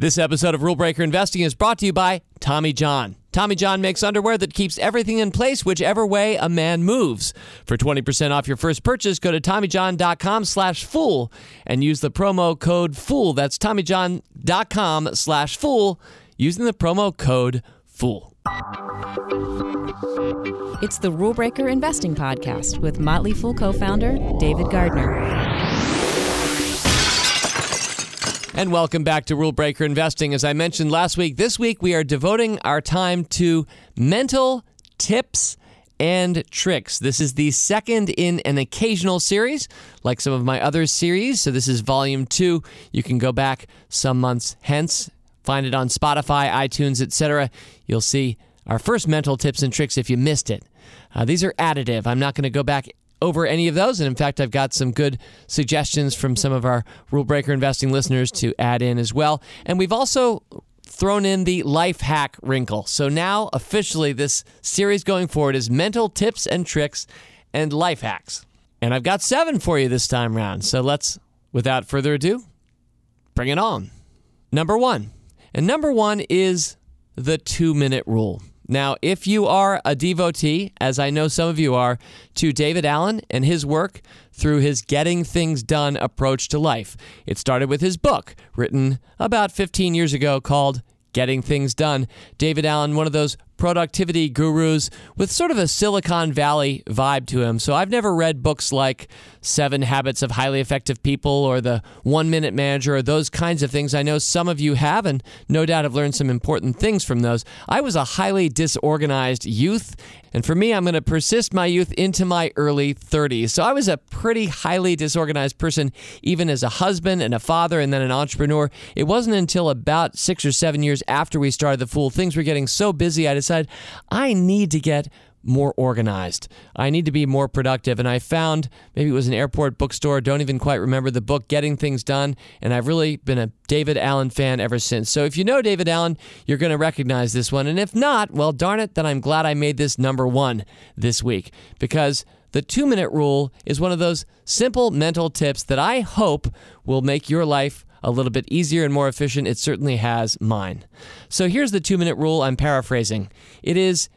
This episode of Rule Breaker Investing is brought to you by Tommy John. Tommy John makes underwear that keeps everything in place whichever way a man moves. For 20% off your first purchase, go to TommyJohn.com slash fool and use the promo code FOOL. That's TommyJohn.com slash fool using the promo code FOOL. It's the Rule Breaker Investing Podcast with Motley Fool co founder David Gardner. And welcome back to Rule Breaker Investing. As I mentioned last week, this week we are devoting our time to mental tips and tricks. This is the second in an occasional series, like some of my other series. So this is volume two. You can go back some months hence, find it on Spotify, iTunes, etc. You'll see our first mental tips and tricks if you missed it. Uh, these are additive. I'm not going to go back over any of those. And in fact, I've got some good suggestions from some of our Rule Breaker investing listeners to add in as well. And we've also thrown in the life hack wrinkle. So now, officially, this series going forward is mental tips and tricks and life hacks. And I've got seven for you this time around. So let's, without further ado, bring it on. Number one. And number one is the two minute rule. Now, if you are a devotee, as I know some of you are, to David Allen and his work through his Getting Things Done approach to life, it started with his book, written about 15 years ago, called Getting Things Done. David Allen, one of those productivity gurus with sort of a Silicon Valley vibe to him. So I've never read books like Seven Habits of Highly Effective People or The One Minute Manager or those kinds of things. I know some of you have, and no doubt have learned some important things from those. I was a highly disorganized youth, and for me, I'm going to persist my youth into my early 30s. So I was a pretty highly disorganized person, even as a husband and a father and then an entrepreneur. It wasn't until about six or seven years after we started The Fool, things were getting so busy, I decided decided I need to get more organized. I need to be more productive. And I found maybe it was an airport bookstore, don't even quite remember the book, Getting Things Done. And I've really been a David Allen fan ever since. So if you know David Allen, you're going to recognize this one. And if not, well, darn it, then I'm glad I made this number one this week because the two minute rule is one of those simple mental tips that I hope will make your life a little bit easier and more efficient. It certainly has mine. So here's the two minute rule I'm paraphrasing it is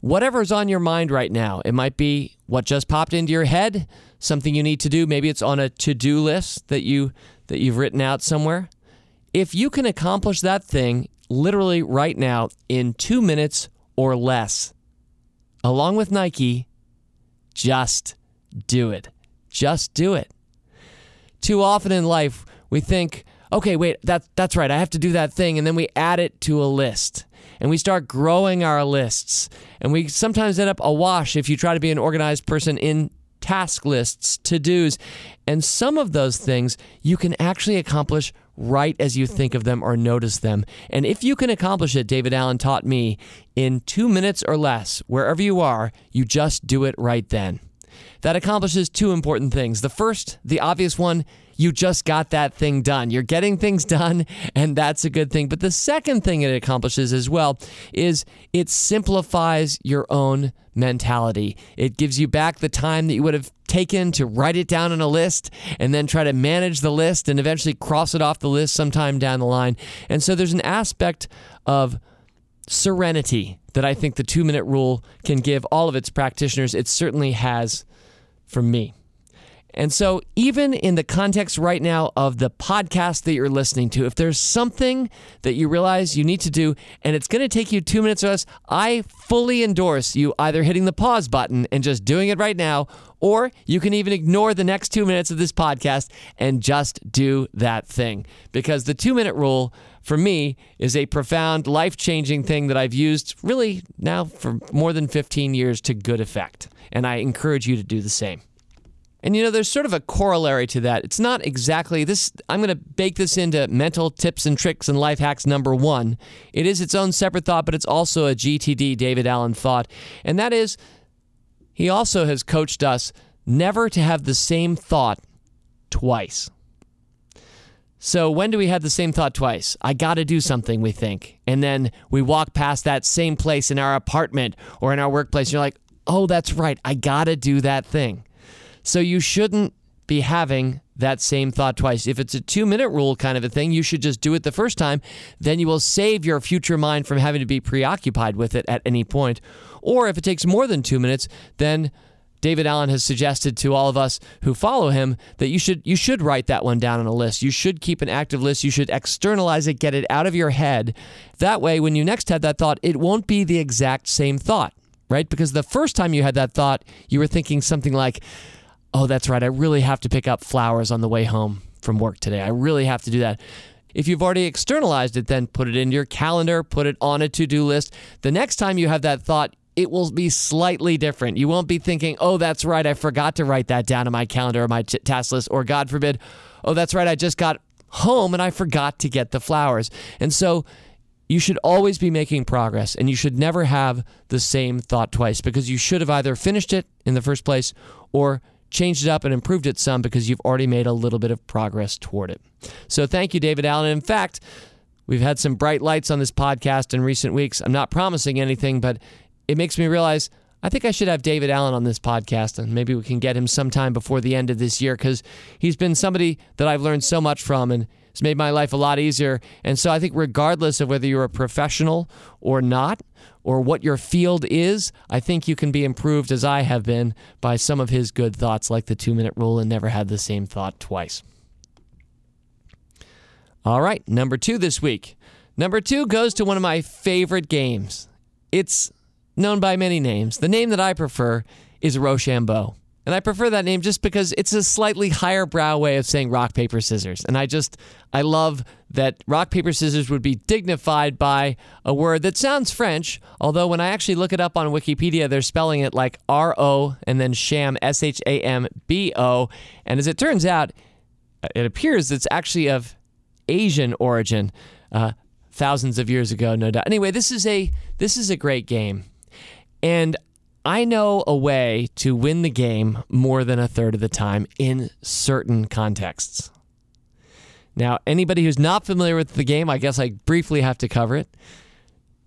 whatever's on your mind right now. It might be what just popped into your head, something you need to do. Maybe it's on a to do list that, you, that you've written out somewhere. If you can accomplish that thing literally right now in two minutes or less, along with Nike, just do it. Just do it. Too often in life, we think, okay, wait, that, that's right, I have to do that thing. And then we add it to a list and we start growing our lists. And we sometimes end up awash if you try to be an organized person in task lists, to dos. And some of those things you can actually accomplish right as you think of them or notice them. And if you can accomplish it, David Allen taught me, in two minutes or less, wherever you are, you just do it right then. That accomplishes two important things. The first, the obvious one, you just got that thing done. You're getting things done, and that's a good thing. But the second thing it accomplishes as well is it simplifies your own mentality. It gives you back the time that you would have taken to write it down on a list and then try to manage the list and eventually cross it off the list sometime down the line. And so there's an aspect of serenity that I think the two minute rule can give all of its practitioners. It certainly has for me. And so, even in the context right now of the podcast that you're listening to, if there's something that you realize you need to do and it's going to take you two minutes or less, I fully endorse you either hitting the pause button and just doing it right now, or you can even ignore the next two minutes of this podcast and just do that thing. Because the two minute rule for me is a profound, life changing thing that I've used really now for more than 15 years to good effect. And I encourage you to do the same. And you know, there's sort of a corollary to that. It's not exactly this. I'm going to bake this into mental tips and tricks and life hacks number one. It is its own separate thought, but it's also a GTD David Allen thought. And that is, he also has coached us never to have the same thought twice. So, when do we have the same thought twice? I got to do something, we think. And then we walk past that same place in our apartment or in our workplace. And you're like, oh, that's right. I got to do that thing. So you shouldn't be having that same thought twice. If it's a two minute rule kind of a thing, you should just do it the first time. Then you will save your future mind from having to be preoccupied with it at any point. Or if it takes more than two minutes, then David Allen has suggested to all of us who follow him that you should you should write that one down on a list. You should keep an active list. You should externalize it, get it out of your head. That way when you next have that thought, it won't be the exact same thought, right? Because the first time you had that thought, you were thinking something like, "Oh, that's right. I really have to pick up flowers on the way home from work today. I really have to do that." If you've already externalized it, then put it in your calendar, put it on a to do list. The next time you have that thought, it will be slightly different. You won't be thinking, oh, that's right, I forgot to write that down on my calendar or my task list, or God forbid, oh, that's right, I just got home and I forgot to get the flowers. And so you should always be making progress and you should never have the same thought twice because you should have either finished it in the first place or changed it up and improved it some because you've already made a little bit of progress toward it. So thank you, David Allen. In fact, We've had some bright lights on this podcast in recent weeks. I'm not promising anything, but it makes me realize I think I should have David Allen on this podcast, and maybe we can get him sometime before the end of this year because he's been somebody that I've learned so much from and it's made my life a lot easier. And so I think, regardless of whether you're a professional or not, or what your field is, I think you can be improved as I have been by some of his good thoughts, like the two minute rule and never had the same thought twice. All right, number two this week. Number two goes to one of my favorite games. It's known by many names. The name that I prefer is Rochambeau. And I prefer that name just because it's a slightly higher brow way of saying rock, paper, scissors. And I just, I love that rock, paper, scissors would be dignified by a word that sounds French, although when I actually look it up on Wikipedia, they're spelling it like R O and then sham, S H A M B O. And as it turns out, it appears it's actually of Asian origin. Uh, thousands of years ago, no doubt. Anyway, this is a this is a great game. And I know a way to win the game more than a third of the time in certain contexts. Now, anybody who's not familiar with the game, I guess I briefly have to cover it.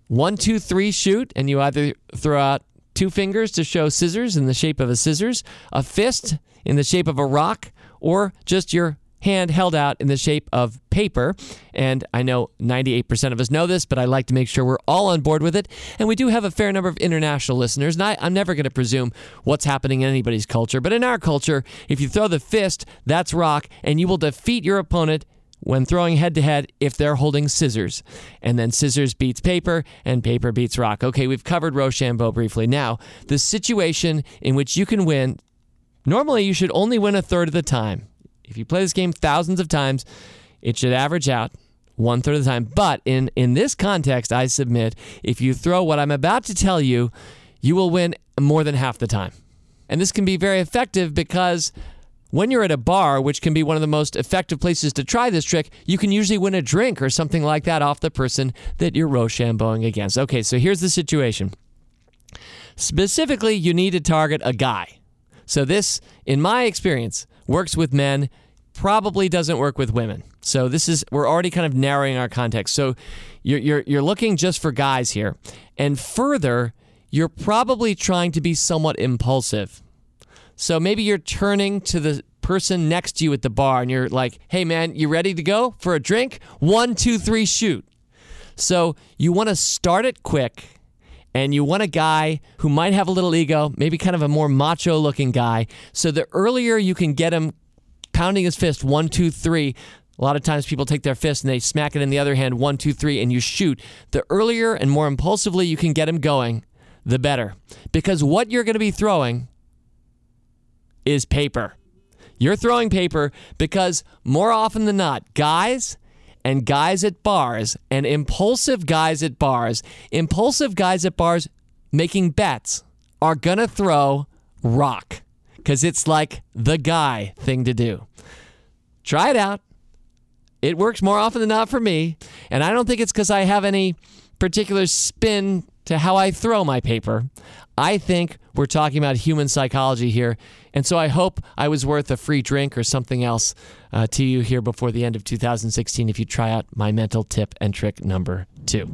One, two, three, shoot, and you either throw out two fingers to show scissors in the shape of a scissors, a fist in the shape of a rock, or just your hand held out in the shape of paper. And I know 98% of us know this, but I like to make sure we're all on board with it. And we do have a fair number of international listeners. And I, am never going to presume what's happening in anybody's culture. But in our culture, if you throw the fist, that's rock, and you will defeat your opponent when throwing head to head if they're holding scissors. And then scissors beats paper and paper beats rock. Okay, we've covered Rochambeau briefly. Now, the situation in which you can win, normally you should only win a third of the time. If you play this game thousands of times, it should average out one third of the time. But in, in this context, I submit if you throw what I'm about to tell you, you will win more than half the time. And this can be very effective because when you're at a bar, which can be one of the most effective places to try this trick, you can usually win a drink or something like that off the person that you're Rochambeauing against. Okay, so here's the situation. Specifically, you need to target a guy. So, this, in my experience, works with men, probably doesn't work with women. So this is we're already kind of narrowing our context. So you're you're you're looking just for guys here. And further, you're probably trying to be somewhat impulsive. So maybe you're turning to the person next to you at the bar and you're like, hey man, you ready to go for a drink? One, two, three, shoot. So you want to start it quick and you want a guy who might have a little ego, maybe kind of a more macho looking guy. So the earlier you can get him pounding his fist, one, two, three. A lot of times people take their fist and they smack it in the other hand, one, two, three, and you shoot. The earlier and more impulsively you can get him going, the better. Because what you're going to be throwing is paper. You're throwing paper because more often than not, guys and guys at bars and impulsive guys at bars, impulsive guys at bars making bets are going to throw rock because it's like the guy thing to do. Try it out. It works more often than not for me. And I don't think it's because I have any particular spin to how I throw my paper. I think we're talking about human psychology here. And so I hope I was worth a free drink or something else uh, to you here before the end of 2016 if you try out my mental tip and trick number two.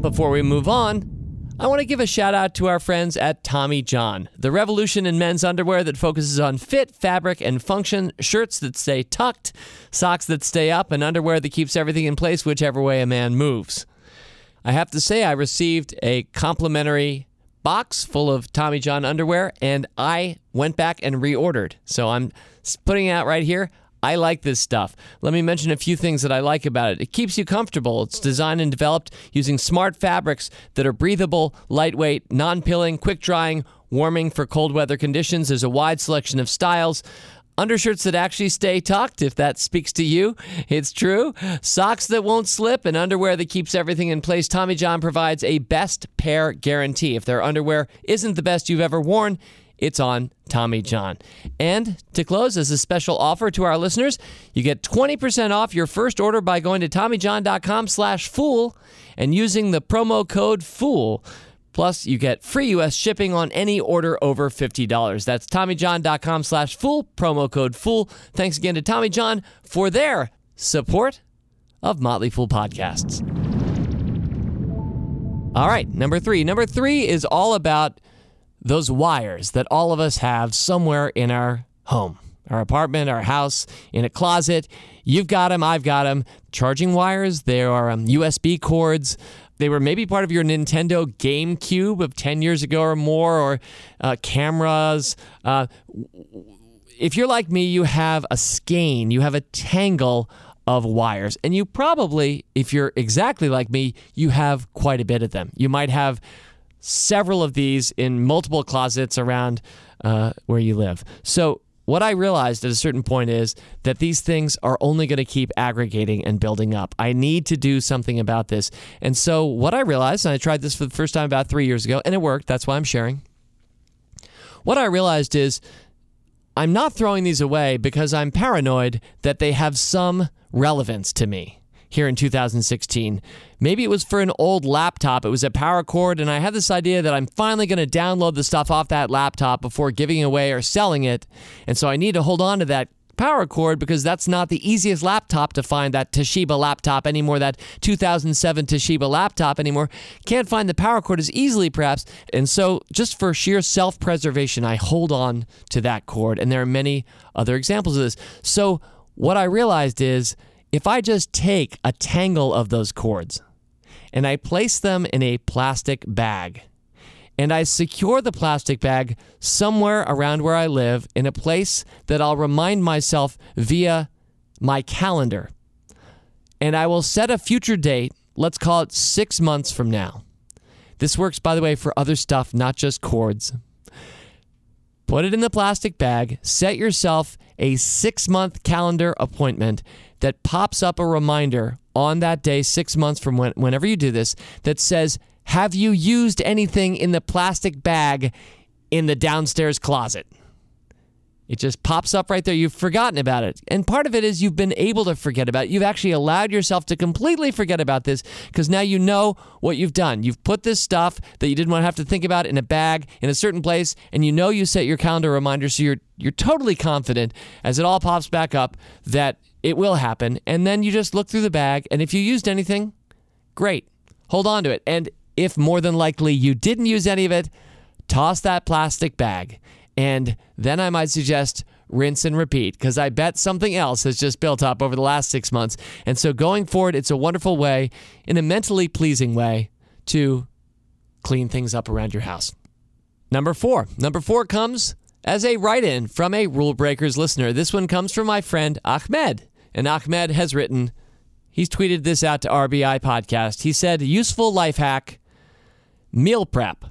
Before we move on, I want to give a shout out to our friends at Tommy John, the revolution in men's underwear that focuses on fit, fabric, and function, shirts that stay tucked, socks that stay up, and underwear that keeps everything in place whichever way a man moves. I have to say, I received a complimentary box full of Tommy John underwear, and I went back and reordered. So I'm putting it out right here. I like this stuff. Let me mention a few things that I like about it. It keeps you comfortable. It's designed and developed using smart fabrics that are breathable, lightweight, non pilling, quick drying, warming for cold weather conditions. There's a wide selection of styles. Undershirts that actually stay tucked, if that speaks to you. It's true. Socks that won't slip and underwear that keeps everything in place. Tommy John provides a best pair guarantee. If their underwear isn't the best you've ever worn, it's on Tommy John. And to close, as a special offer to our listeners, you get 20% off your first order by going to TommyJohn.com slash fool and using the promo code FOOL. Plus, you get free U.S. shipping on any order over $50. That's TommyJohn.com slash fool, promo code FOOL. Thanks again to Tommy John for their support of Motley Fool podcasts. All right, number three. Number three is all about those wires that all of us have somewhere in our home, our apartment, our house, in a closet. You've got them, I've got them. Charging wires, there are um, USB cords. They were maybe part of your Nintendo GameCube of 10 years ago or more, or uh, cameras. Uh, if you're like me, you have a skein, you have a tangle of wires. And you probably, if you're exactly like me, you have quite a bit of them. You might have several of these in multiple closets around uh, where you live. So, what I realized at a certain point is that these things are only going to keep aggregating and building up. I need to do something about this. And so, what I realized, and I tried this for the first time about three years ago, and it worked. That's why I'm sharing. What I realized is I'm not throwing these away because I'm paranoid that they have some relevance to me here in 2016. Maybe it was for an old laptop. It was a power cord, and I had this idea that I'm finally going to download the stuff off that laptop before giving away or selling it. And so I need to hold on to that power cord because that's not the easiest laptop to find that Toshiba laptop anymore, that 2007 Toshiba laptop anymore. Can't find the power cord as easily, perhaps. And so, just for sheer self preservation, I hold on to that cord. And there are many other examples of this. So, what I realized is if I just take a tangle of those cords and I place them in a plastic bag and I secure the plastic bag somewhere around where I live in a place that I'll remind myself via my calendar. And I will set a future date, let's call it six months from now. This works, by the way, for other stuff, not just cords. Put it in the plastic bag, set yourself a six month calendar appointment that pops up a reminder on that day, six months from when, whenever you do this, that says, Have you used anything in the plastic bag in the downstairs closet? It just pops up right there. You've forgotten about it. And part of it is you've been able to forget about it. You've actually allowed yourself to completely forget about this because now you know what you've done. You've put this stuff that you didn't want to have to think about in a bag in a certain place, and you know you set your calendar reminder so you're you're totally confident as it all pops back up that it will happen. And then you just look through the bag, and if you used anything, great. Hold on to it. And if more than likely you didn't use any of it, toss that plastic bag. And then I might suggest rinse and repeat because I bet something else has just built up over the last six months. And so going forward, it's a wonderful way, in a mentally pleasing way, to clean things up around your house. Number four. Number four comes as a write in from a Rule Breakers listener. This one comes from my friend Ahmed. And Ahmed has written, he's tweeted this out to RBI Podcast. He said, useful life hack meal prep.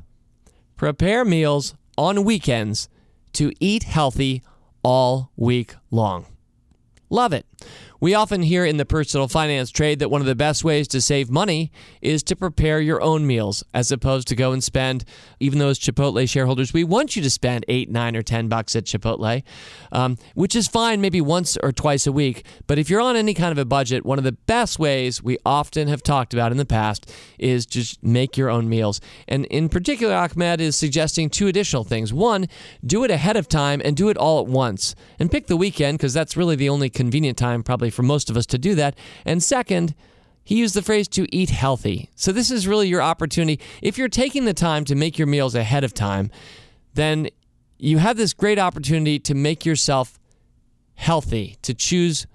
Prepare meals on weekends to eat healthy all week long. Love it. We often hear in the personal finance trade that one of the best ways to save money is to prepare your own meals as opposed to go and spend, even those Chipotle shareholders, we want you to spend eight, nine, or 10 bucks at Chipotle, um, which is fine maybe once or twice a week. But if you're on any kind of a budget, one of the best ways we often have talked about in the past is just make your own meals. And in particular, Ahmed is suggesting two additional things. One, do it ahead of time and do it all at once. And pick the weekend because that's really the only convenient time, probably for most of us to do that. And second, he used the phrase to eat healthy. So, this is really your opportunity. If you're taking the time to make your meals ahead of time, then you have this great opportunity to make yourself healthy, to choose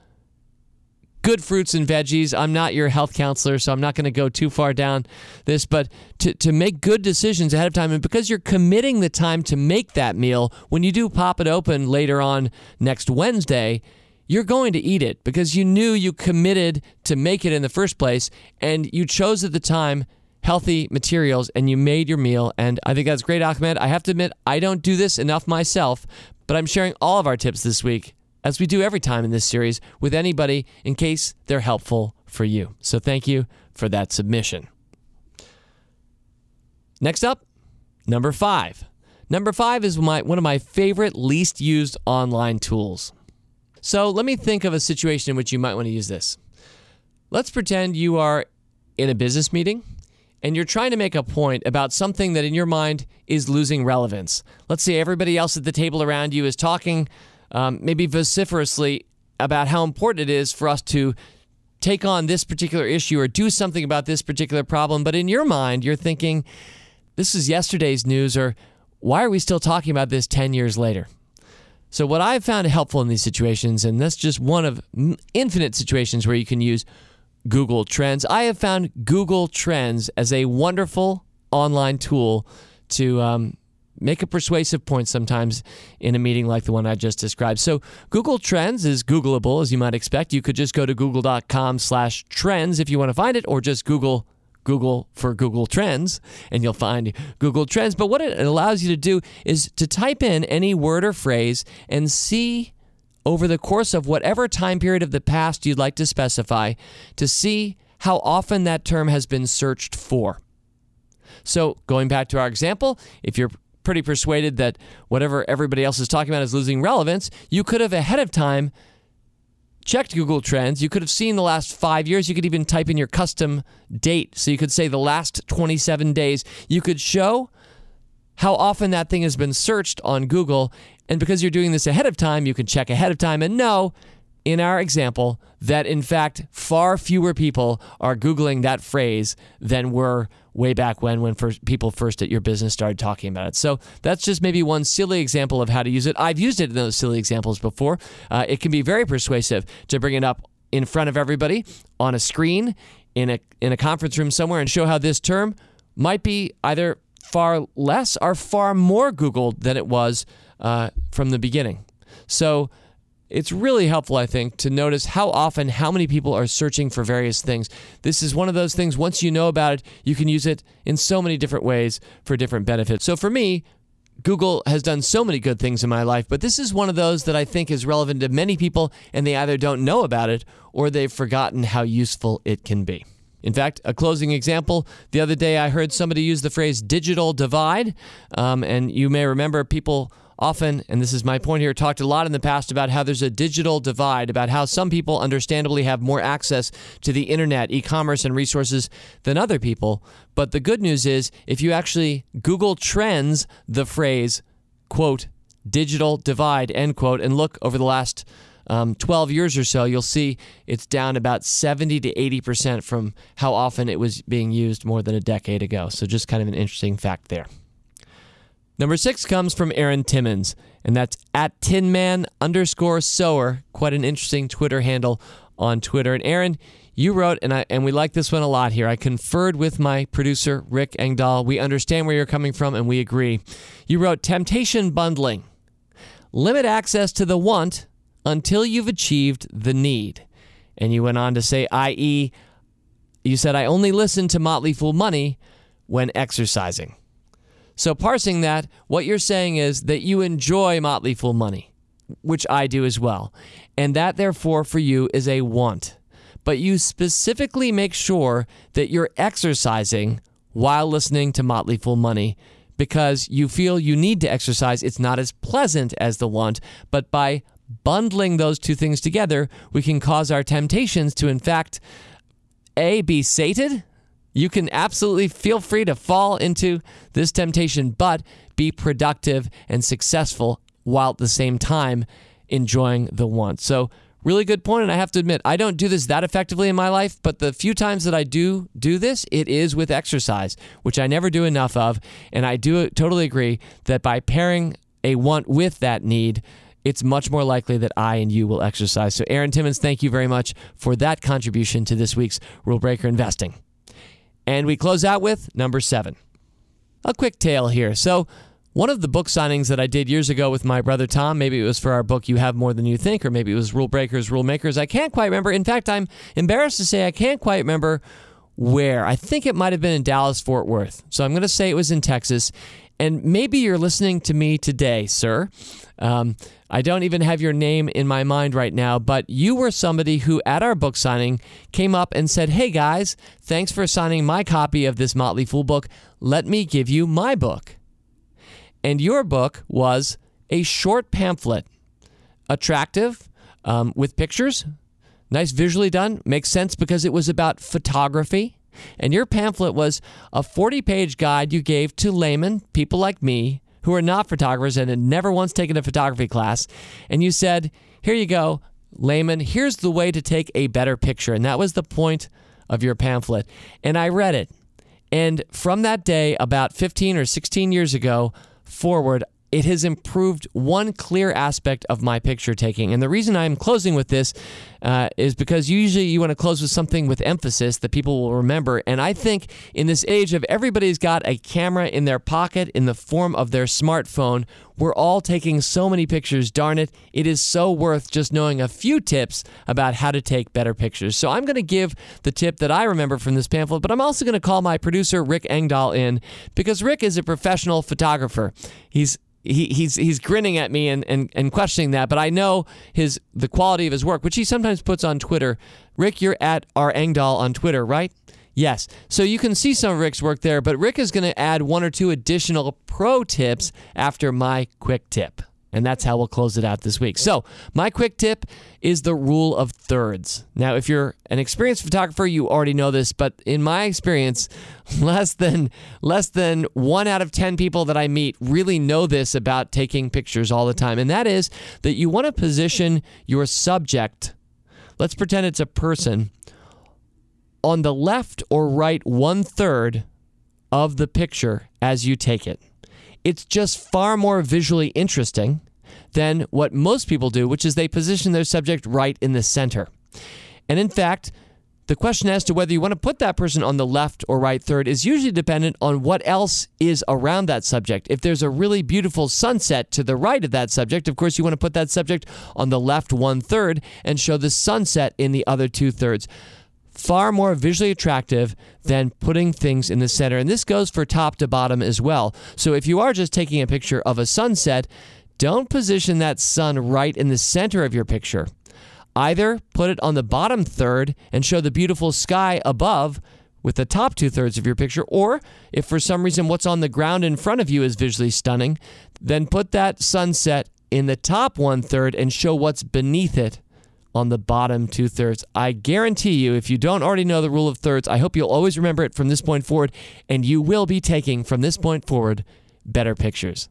good fruits and veggies. I'm not your health counselor, so I'm not going to go too far down this, but to, to make good decisions ahead of time. And because you're committing the time to make that meal, when you do pop it open later on next Wednesday, you're going to eat it because you knew you committed to make it in the first place and you chose at the time healthy materials and you made your meal. And I think that's great, Ahmed. I have to admit, I don't do this enough myself, but I'm sharing all of our tips this week, as we do every time in this series, with anybody in case they're helpful for you. So thank you for that submission. Next up, number five. Number five is my, one of my favorite least used online tools. So let me think of a situation in which you might want to use this. Let's pretend you are in a business meeting and you're trying to make a point about something that in your mind is losing relevance. Let's say everybody else at the table around you is talking um, maybe vociferously about how important it is for us to take on this particular issue or do something about this particular problem. But in your mind, you're thinking, this is yesterday's news, or why are we still talking about this 10 years later? So, what I've found helpful in these situations, and that's just one of infinite situations where you can use Google Trends, I have found Google Trends as a wonderful online tool to um, make a persuasive point sometimes in a meeting like the one I just described. So Google Trends is Googleable, as you might expect. You could just go to google.com slash trends if you want to find it, or just Google Google for Google Trends, and you'll find Google Trends. But what it allows you to do is to type in any word or phrase and see over the course of whatever time period of the past you'd like to specify to see how often that term has been searched for. So, going back to our example, if you're pretty persuaded that whatever everybody else is talking about is losing relevance, you could have ahead of time checked Google Trends, you could have seen the last five years. You could even type in your custom date. So you could say the last 27 days. You could show how often that thing has been searched on Google. And because you're doing this ahead of time, you can check ahead of time and know in our example that in fact far fewer people are googling that phrase than were way back when when first, people first at your business started talking about it. So that's just maybe one silly example of how to use it. I've used it in those silly examples before. Uh, it can be very persuasive to bring it up in front of everybody on a screen in a in a conference room somewhere and show how this term might be either far less or far more googled than it was uh, from the beginning. So it's really helpful, I think, to notice how often, how many people are searching for various things. This is one of those things, once you know about it, you can use it in so many different ways for different benefits. So for me, Google has done so many good things in my life, but this is one of those that I think is relevant to many people, and they either don't know about it or they've forgotten how useful it can be. In fact, a closing example the other day, I heard somebody use the phrase digital divide, um, and you may remember people often, and this is my point here, talked a lot in the past about how there's a digital divide, about how some people understandably have more access to the internet, e commerce, and resources than other people. But the good news is, if you actually Google Trends the phrase, quote, digital divide, end quote, and look over the last um, 12 years or so, you'll see it's down about 70 to 80% from how often it was being used more than a decade ago. So, just kind of an interesting fact there. Number six comes from Aaron Timmons, and that's at Tinman underscore sower. Quite an interesting Twitter handle on Twitter. And Aaron, you wrote, and I and we like this one a lot here. I conferred with my producer Rick Engdahl. We understand where you're coming from, and we agree. You wrote temptation bundling. Limit access to the want until you've achieved the need. And you went on to say, i.e., you said I only listen to Motley Fool Money when exercising. So, parsing that, what you're saying is that you enjoy Motley Fool money, which I do as well. And that, therefore, for you is a want. But you specifically make sure that you're exercising while listening to Motley Fool money because you feel you need to exercise. It's not as pleasant as the want, but by bundling those two things together, we can cause our temptations to, in fact, A, be sated you can absolutely feel free to fall into this temptation, but be productive and successful while at the same time enjoying the want. So really good point, and I have to admit, I don't do this that effectively in my life, but the few times that I do do this, it is with exercise, which I never do enough of. And I do totally agree that by pairing a want with that need, it's much more likely that I and you will exercise. So, Aaron Timmons, thank you very much for that contribution to this week's Rule Breaker Investing. And we close out with number seven. A quick tale here. So, one of the book signings that I did years ago with my brother Tom, maybe it was for our book You Have More Than You Think, or maybe it was Rule Breakers, Rule Makers. I can't quite remember. In fact, I'm embarrassed to say I can't quite remember where. I think it might have been in Dallas, Fort Worth. So I'm going to say it was in Texas. And maybe you're listening to me today, sir. Um, I don't even have your name in my mind right now, but you were somebody who at our book signing came up and said, Hey guys, thanks for signing my copy of this Motley Fool book. Let me give you my book. And your book was a short pamphlet, attractive, um, with pictures, nice visually done, makes sense because it was about photography. And your pamphlet was a 40 page guide you gave to laymen, people like me, who are not photographers and had never once taken a photography class. And you said, Here you go, layman, here's the way to take a better picture. And that was the point of your pamphlet. And I read it. And from that day, about 15 or 16 years ago, forward, it has improved one clear aspect of my picture taking. And the reason I'm closing with this uh, is because usually you want to close with something with emphasis that people will remember. And I think in this age of everybody's got a camera in their pocket in the form of their smartphone, we're all taking so many pictures. Darn it, it is so worth just knowing a few tips about how to take better pictures. So I'm going to give the tip that I remember from this pamphlet, but I'm also going to call my producer, Rick Engdahl, in because Rick is a professional photographer. He's he, he's he's grinning at me and, and, and questioning that, but I know his the quality of his work, which he sometimes puts on Twitter. Rick, you're at R Engdahl on Twitter, right? Yes. So you can see some of Rick's work there, but Rick is going to add one or two additional pro tips after my quick tip. And that's how we'll close it out this week. So, my quick tip is the rule of thirds. Now, if you're an experienced photographer, you already know this, but in my experience, less than less than 1 out of 10 people that I meet really know this about taking pictures all the time. And that is that you want to position your subject. Let's pretend it's a person on the left or right one third of the picture as you take it. It's just far more visually interesting than what most people do, which is they position their subject right in the center. And in fact, the question as to whether you want to put that person on the left or right third is usually dependent on what else is around that subject. If there's a really beautiful sunset to the right of that subject, of course, you want to put that subject on the left one third and show the sunset in the other two thirds far more visually attractive than putting things in the center. And this goes for top to bottom as well. So if you are just taking a picture of a sunset, don't position that sun right in the center of your picture. Either put it on the bottom third and show the beautiful sky above with the top two thirds of your picture, or if for some reason what's on the ground in front of you is visually stunning, then put that sunset in the top one third and show what's beneath it on the bottom two thirds. I guarantee you, if you don't already know the rule of thirds, I hope you'll always remember it from this point forward, and you will be taking from this point forward better pictures.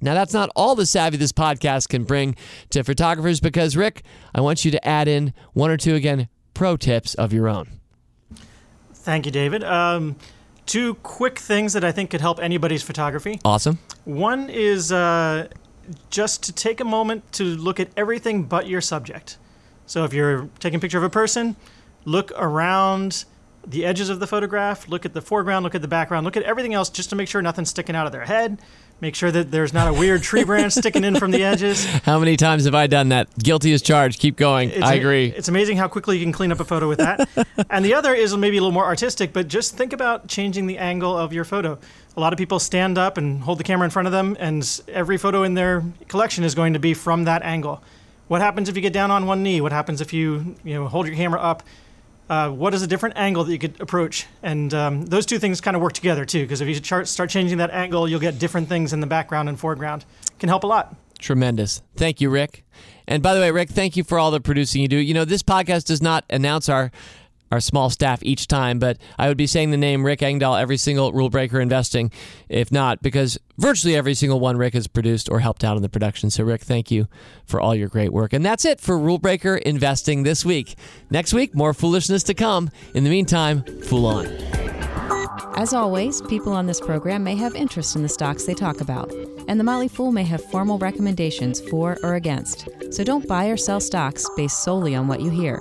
Now, that's not all the savvy this podcast can bring to photographers because, Rick, I want you to add in one or two, again, pro tips of your own. Thank you, David. Um, two quick things that I think could help anybody's photography. Awesome. One is uh, just to take a moment to look at everything but your subject. So if you're taking a picture of a person, look around the edges of the photograph, look at the foreground, look at the background, look at everything else just to make sure nothing's sticking out of their head. Make sure that there's not a weird tree branch sticking in from the edges. How many times have I done that? Guilty as charged. Keep going. It's I a- agree. It's amazing how quickly you can clean up a photo with that. and the other is maybe a little more artistic, but just think about changing the angle of your photo. A lot of people stand up and hold the camera in front of them, and every photo in their collection is going to be from that angle. What happens if you get down on one knee? What happens if you you know hold your camera up? Uh, what is a different angle that you could approach? And um, those two things kind of work together too, because if you chart, start changing that angle, you'll get different things in the background and foreground. Can help a lot. Tremendous. Thank you, Rick. And by the way, Rick, thank you for all the producing you do. You know, this podcast does not announce our our small staff each time, but I would be saying the name Rick Engdahl every single Rule Breaker Investing, if not, because virtually every single one Rick has produced or helped out in the production. So, Rick, thank you for all your great work. And that's it for Rule Breaker Investing this week. Next week, more foolishness to come. In the meantime, fool on. As always, people on this program may have interest in the stocks they talk about, and the Motley Fool may have formal recommendations for or against. So don't buy or sell stocks based solely on what you hear.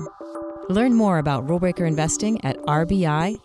Learn more about rulebreaker investing at rbi.fool.com.